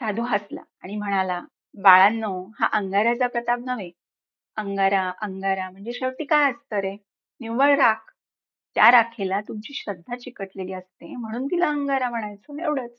साधू हसला आणि म्हणाला, बाळांनो, हा अंगाऱ्याचा प्रताप नव्हे. अंगारा अंगारा म्हणजे शेवटी काय असतं रे? निव्वळ राख. त्या राखेला तुमची श्रद्धा चिकटलेली असते म्हणून तिला अंगारा म्हणायचं एवढंच.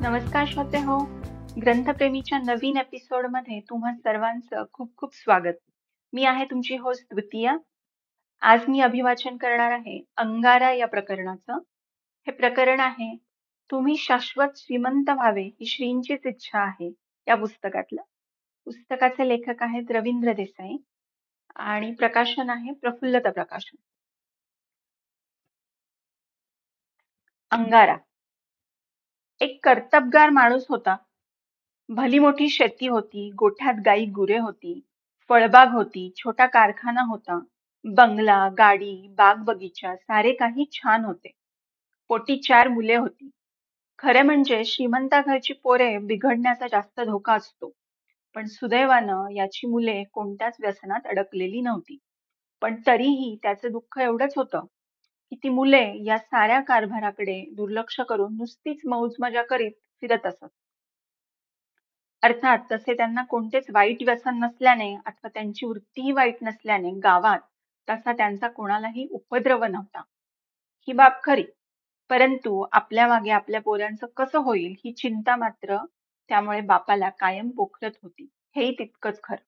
नमस्कार श्रोते हो ग्रंथप्रेमीच्या नवीन एपिसोडमध्ये तुम्हा सर्वांचं खूप खूप स्वागत. मी आहे तुमची होस्ट द्वितीया. आज मी अभिवाचन करणार आहे अंगारा या प्रकरणाचं. हे प्रकरण आहे तुम्ही शाश्वत श्रीमंत व्हावे ही श्रींचीच इच्छा आहे या पुस्तकातलं. पुस्तकाचे लेखक आहेत रवींद्र देसाई आणि प्रकाशन आहे प्रफुल्लता प्रकाशन. अंगारा. एक कर्तबगार माणूस होता. भली मोठी शेती होती, गोठ्यात गाई गुरे होती, फळबाग होती, छोटा कारखाना होता, बंगला, गाडी, बाग बगीचा सारे काही छान होते. पोटी चार मुले होती. खरे म्हणजे श्रीमंता घरची पोरे बिघडण्याचा जास्त धोका असतो. पण सुदैवानं याची मुले कोणत्याच व्यसनात अडकलेली नव्हती. पण तरीही त्याचं दुःख एवढंच होतं की ती मुले या साऱ्या कारभाराकडे दुर्लक्ष करून नुसतीच मौज मजा करीत फिरत असत. अर्थात तसे त्यांना कोणतेच वाईट व्यसन नसल्याने अथवा त्यांची वृत्तीही वाईट नसल्याने गावात तसा त्यांचा कोणालाही उपद्रव नव्हता. ही बाब खरी, परंतु आपल्या मागे आपल्या पोरांचं कसं होईल ही चिंता मात्र त्यामुळे बापाला कायम पोखरत होती. हेही तितकंच खरं.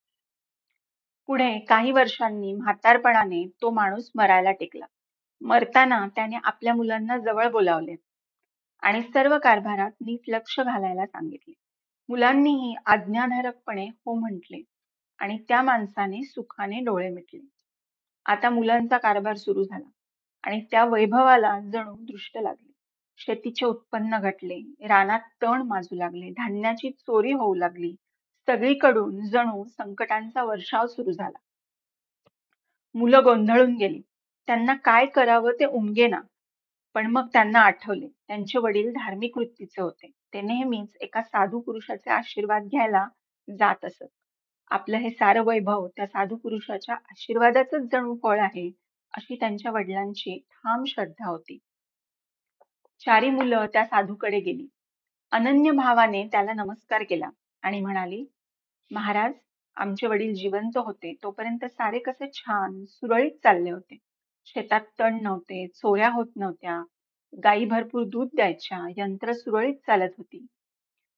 पुढे काही वर्षांनी म्हातारपणाने तो माणूस मरायला टेकला. मरताना त्याने आपल्या मुलांना जवळ बोलावले आणि सर्व कारभारात नीट लक्ष घालायला सांगितले. मुलांनीही आज्ञाधारकपणे हो म्हटले आणि त्या माणसाने सुखाने डोळे मिटले. आता मुलांचा कारभार सुरू झाला आणि त्या वैभवाला जणू दृष्ट लागले. शेतीचे उत्पन्न घटले, रानात तण माजू लागले, धान्याची चोरी होऊ लागली. सगळीकडून जणू संकटांचा वर्षाव सुरू झाला. मुलं गोंधळून गेली. त्यांना काय करावं ते उमगेना. पण मग त्यांना आठवले त्यांचे वडील धार्मिक वृत्तीचे होते. ते नेहमीच एका साधू पुरुषाचे आशीर्वाद घ्यायला जात असत. आपलं हे सारं वैभव त्या साधू पुरुषाच्या आशीर्वादाचंच जणू फळ आहे अशी त्यांच्या वडिलांची ठाम श्रद्धा होती. चारी मुलं त्या साधूकडे गेली. अनन्य भावाने त्याला नमस्कार केला आणि म्हणाली, महाराज आमचे वडील जिवंत होते तोपर्यंत सारे कसे छान सुरळीत चालले होते. शेतात तण नव्हते, चोऱ्या होत नव्हत्या, गायी भरपूर दूध द्यायच्या, यंत्र सुरळीत चालत होती.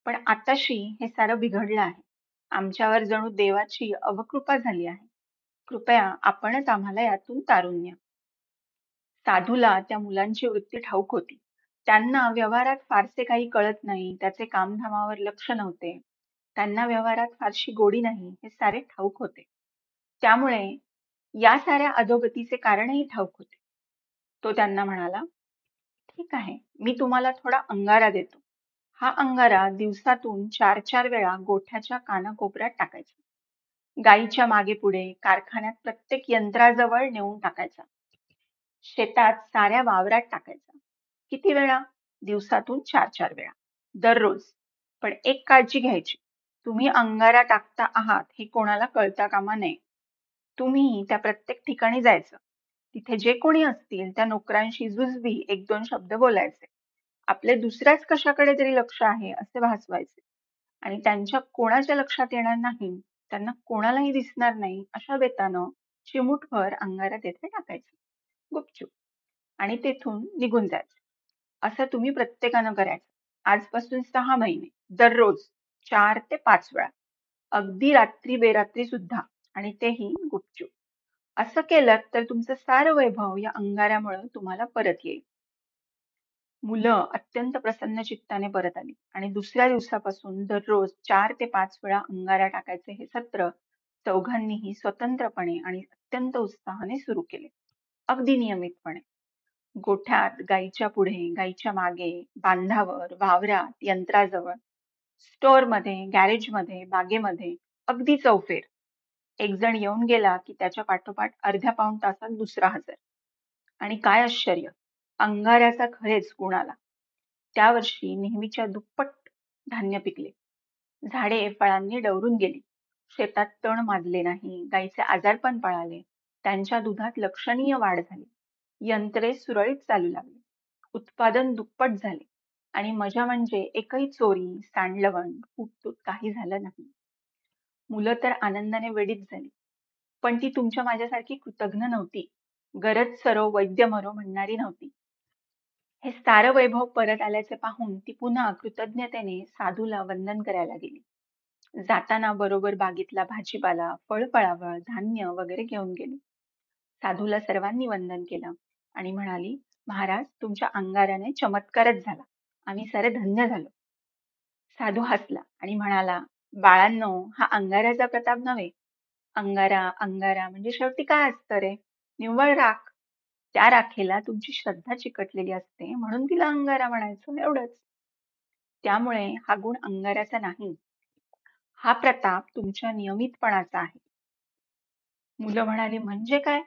पण आताशी हे सारं बिघडलं आहे. आमच्यावर जणू देवाची अवकृपा झाली आहे. कृपया आपणच आम्हाला यातून तारून न्या. साधूला त्या मुलांची वृत्ती ठाऊक होती. त्यांना व्यवहारात फारसे काही कळत नाही, त्याचे कामधामावर लक्ष नव्हते. त्यांना व्यवहारात फारशी गोडी नाही हे सारे ठाऊक होते. त्यामुळे या साऱ्या अधोगतीचे कारणही ठाऊक होते. तो त्यांना म्हणाला, ठीक आहे, मी तुम्हाला थोडा अंगारा देतो. हा अंगारा दिवसातून चार चार वेळा गोठ्याच्या कानाकोपऱ्यात टाकायचा. गायीच्या मागे पुढे, कारखान्यात प्रत्येक यंत्राजवळ नेऊन टाकायचा. शेतात साऱ्या वावरात टाकायचा. किती वेळा? दिवसातून चार चार वेळा. दररोज. पण एक काळजी घ्यायची. तुम्ही अंगारा टाकता आहात हे कोणाला कळता कामा नये. तुम्ही त्या प्रत्येक ठिकाणी जायचं. तिथे जे कोणी असतील त्या नोकरांशी जुजबी एक दोन शब्द बोलायचे. आपले दुसऱ्याच कशाकडे तरी लक्ष आहे असे भासवायचे आणि त्यांच्या कोणाच्या लक्षात येणार नाही, त्यांना कोणालाही दिसणार नाही अशा बेतानं चिमूटभर अंगारा तेथे टाकायचे गुपचूप. आणि तेथून निघून जायचं. असं तुम्ही प्रत्येकानं करायचं. आजपासून सहा महिने दररोज चार ते पाच वेळा. अगदी रात्री बेरात्री सुद्धा आणि तेही गुपचूप. असं केलं तर तुमचं सारं वैभव या अंगाऱ्यामुळे तुम्हाला परत येईल. मुलं अत्यंत प्रसन्न चित्ताने परत आली आणि दुसऱ्या दिवसापासून दररोज चार ते पाच वेळा अंगारा टाकायचे हे सत्र चौघांनीही स्वतंत्रपणे आणि अत्यंत उत्साहाने सुरू केले. अगदी नियमितपणे. गोठ्यात, गाईच्या पुढे, गाईच्या मागे, बांधावर, वावरात, यंत्राजवळ, स्टोअरमध्ये, गॅरेजमध्ये, बागेमध्ये, अगदी चौफेर. एक जण येऊन गेला की त्याच्या पाठोपाठ अर्ध्या पाऊण तासात दुसरा हजर. आणि काय आश्चर्य, अंगाऱ्याचा खरेच गुण आला. त्या वर्षी नेहमीच्या दुप्पट धान्य पिकले. झाडे फळांनी डवरून गेली शेतात तण माजले नाही गाईचे आजारपण पळाले त्यांच्या दुधात लक्षणीय वाढ झाली यंत्रे सुरळीत चालू लागली उत्पादन दुप्पट झाले आणि मजा म्हणजे एकही चोरी सांडलवण फुटतूट काही झालं नाही मुलं तर आनंदाने वेडीच झाली. पण ती तुमच्या माझ्यासारखी कृतघ्न नव्हती. गरज सरो वैद्य मरो म्हणणारी नव्हती. हे सारं वैभव परत आल्याचे पाहून ती पुन्हा कृतज्ञतेने साधूला वंदन करायला गेली. जाताना बरोबर बागेतला भाजीपाला फळफळावळ धान्य वगैरे घेऊन गेली. साधूला सर्वांनी वंदन केलं आणि म्हणाली महाराज तुमच्या अंगाराने चमत्कारच झाला. आम्ही सारे धन्य झालो. साधू हसला आणि म्हणाला बाळांनो हा अंगाराचा प्रताप नव्हे. अंगारा अंगारा म्हणजे शेवटी काय असतं रे? निव्वळ राख. त्या राखेला तुमची श्रद्धा चिकटलेली असते म्हणून तिला अंगारा म्हणायचो एवढंच. त्यामुळे हा गुण अंगाराचा नाही. हा प्रताप तुमच्या नियमितपणाचा आहे. मुलं म्हणाली म्हणजे काय?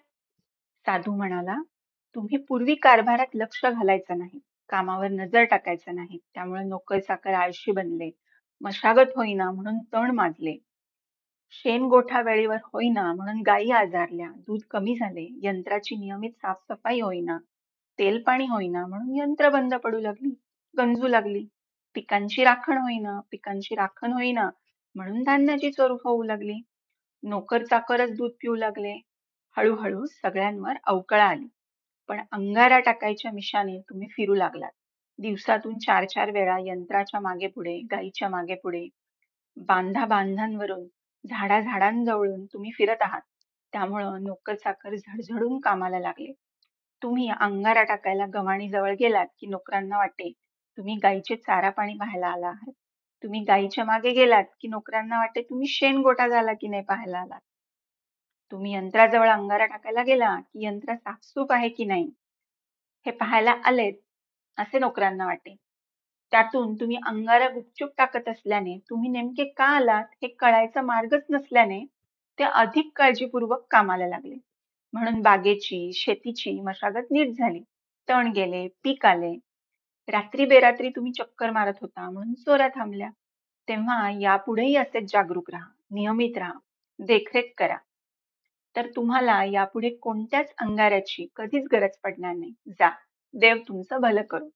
साधू म्हणाला तुम्ही पूर्वी कारभारात लक्ष घालायचं नाही. कामावर नजर टाकायचं नाही. त्यामुळे नोकर चाकर आळशी बनले. मशागत होईना म्हणून तण माजले. शेण गोठा वेळेवर होईना म्हणून गायी आजारल्या. दूध कमी झाले. यंत्राची नियमित साफसफाई होईना. तेल पाणी होईना म्हणून यंत्र बंद पडू लागली. गंजू लागली. पिकांची राखण होईना. पिकांची राखण होईना म्हणून धान्याची चोर होऊ लागली. नोकर चाकरच दूध पिऊ लागले. हळूहळू सगळ्यांवर अवकळा आली. पण अंगारा टाकायच्या मिशाने तुम्ही फिरू लागलात. दिवसातून चार चार वेळा यंत्राच्या मागे पुढे गाईच्या मागे पुढे बांधा बांधांवरून झाडा झाडांजवळून तुम्ही फिरत आहात. त्यामुळं नोकर चाकर झडझडून कामाला लागले. तुम्ही अंगारा टाकायला गव्हाणी जवळ गेलात की नोकरांना वाटे तुम्ही गाईचे चारा पाणी पाहायला आला आहात. तुम्ही गाईच्या मागे गेलात की नोकरांना वाटे तुम्ही शेण गोटा झाला की नाही पाहायला आलात तुम्ही यंत्राजवळ अंगारा टाकायला गेला की यंत्र साफसूफ आहे की नाही? हे पाहायला आलेत असे नोकरांना वाटे. त्यातून तुम्ही अंगारा गुपचूप टाकत असल्याने तुम्ही नेमके का आलात हे कळायचा मार्गच नसल्याने ते अधिक काळजीपूर्वक कामाला लागले. म्हणून बागेची शेतीची मशागत नीट झाली. तण गेले पीक आले. रात्री बेरात्री तुम्ही चक्कर मारत होता म्हणून चोऱ्या थांबल्या. तेव्हा यापुढेही असेच जागरूक राहा नियमित राहा देखरेख करा. तर तुम्हाला यापुढे कोणत्याच अंगाऱ्याची कधीच गरज पडणार नाही. जा. देव तुमचं भलं करू.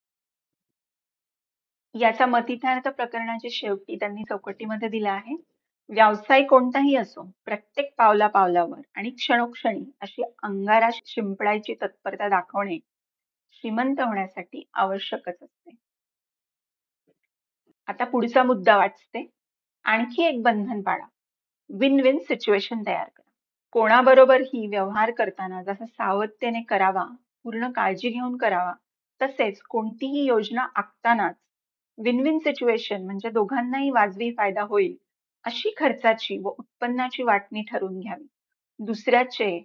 याचा मतितार्थ प्रकरणाच्या शेवटी त्यांनी चौकटीमध्ये दिला आहे. व्यवसाय कोणताही असो प्रत्येक पावला पावलावर आणि क्षणोक्षणी अशी अंगारा शिंपडायची तत्परता दाखवणे श्रीमंत होण्यासाठी आवश्यकच असते. आता पुढचा मुद्दा वाचते. आणखी एक बंधन पाडा विन विन सिच्युएशन तयार करा. कोणाबरोबरही व्यवहार करताना जसा सावधतेने करावा पूर्ण काळजी घेऊन करावा. तसेच कोणतीही योजना आखतानाच विन विन सिच्युएशन म्हणजे दोघांनाही वाजवी फायदा होईल अशी खर्चाची व उत्पन्नाची वाटणी ठरवून घ्यावी. दुसऱ्याचे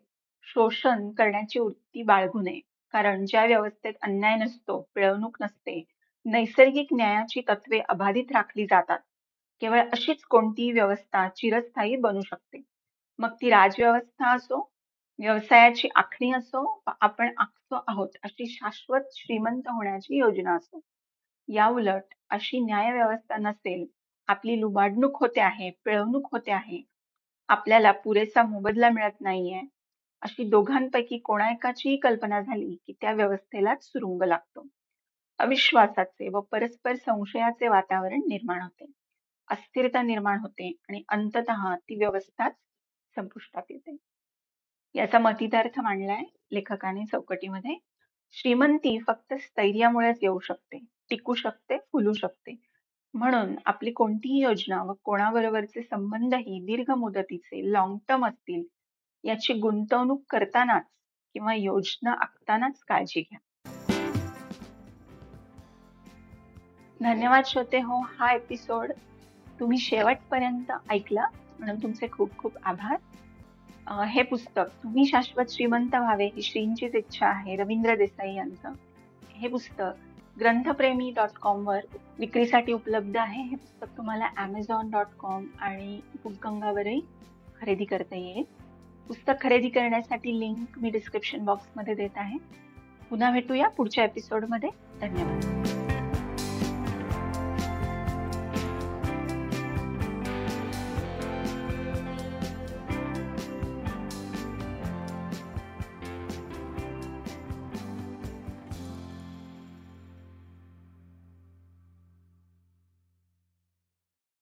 शोषण करण्याची वृत्ती बाळगू नये कारण ज्या व्यवस्थेत अन्याय नसतो पिळवणूक नसते नैसर्गिक न्यायाची तत्वे अबाधित राखली जातात. केवळ अशीच कोणतीही व्यवस्था चिरस्थायी बनू शकते. मग ती राजव्यवस्था असो व्यवसायाची आखणी असो आपण आखतो आहोत अशी शाश्वत श्रीमंत होण्याची योजना असो. या उलट अशी न्यायव्यवस्था नसेल आपली लुबाडणूक होते आहे पिळवणूक होते आहे आपल्याला पुरेसा मोबदला मिळत नाहीये अशी दोघांपैकी कोणा एकाचीही कल्पना झाली की त्या व्यवस्थेलाच सुरुंग लागतो. अविश्वासाचे व परस्पर संशयाचे वातावरण निर्माण होते. अस्थिरता निर्माण होते आणि अंततः ती व्यवस्थाच संपुष्टात येते. याचा मतितार्थ मांडलाय लेखकाने चौकटीमध्ये. श्रीमंती फक्त स्थैर्यामुळेच येऊ शकते टिकू शकते फुलू शकते. म्हणून आपली कोणतीही योजना व कोणाबरोबरचे संबंधही दीर्घ मुदतीचे लॉंग टर्म असतील याची गुंतवणूक करतानाच किंवा योजना आखतानाच काळजी घ्या. धन्यवाद श्रोते हो हा एपिसोड तुम्ही शेवटपर्यंत ऐकला. म्हणून तुमचे खूप खूप आभार. हे पुस्तक तुम्ही शाश्वत श्रीमंत व्हावे ही श्रींचीच इच्छा आहे रवींद्र देसाई यांचं. हे पुस्तक ग्रंथप्रेमी डॉट कॉमवर विक्रीसाठी उपलब्ध आहे. हे पुस्तक तुम्हाला ॲमेझॉन डॉट कॉम आणि बुकगंगावरही खरेदी करता येईल. पुस्तक खरेदी करण्यासाठी लिंक मी डिस्क्रिप्शन बॉक्समध्ये देत आहे. पुन्हा भेटूया पुढच्या एपिसोडमध्ये धन्यवाद.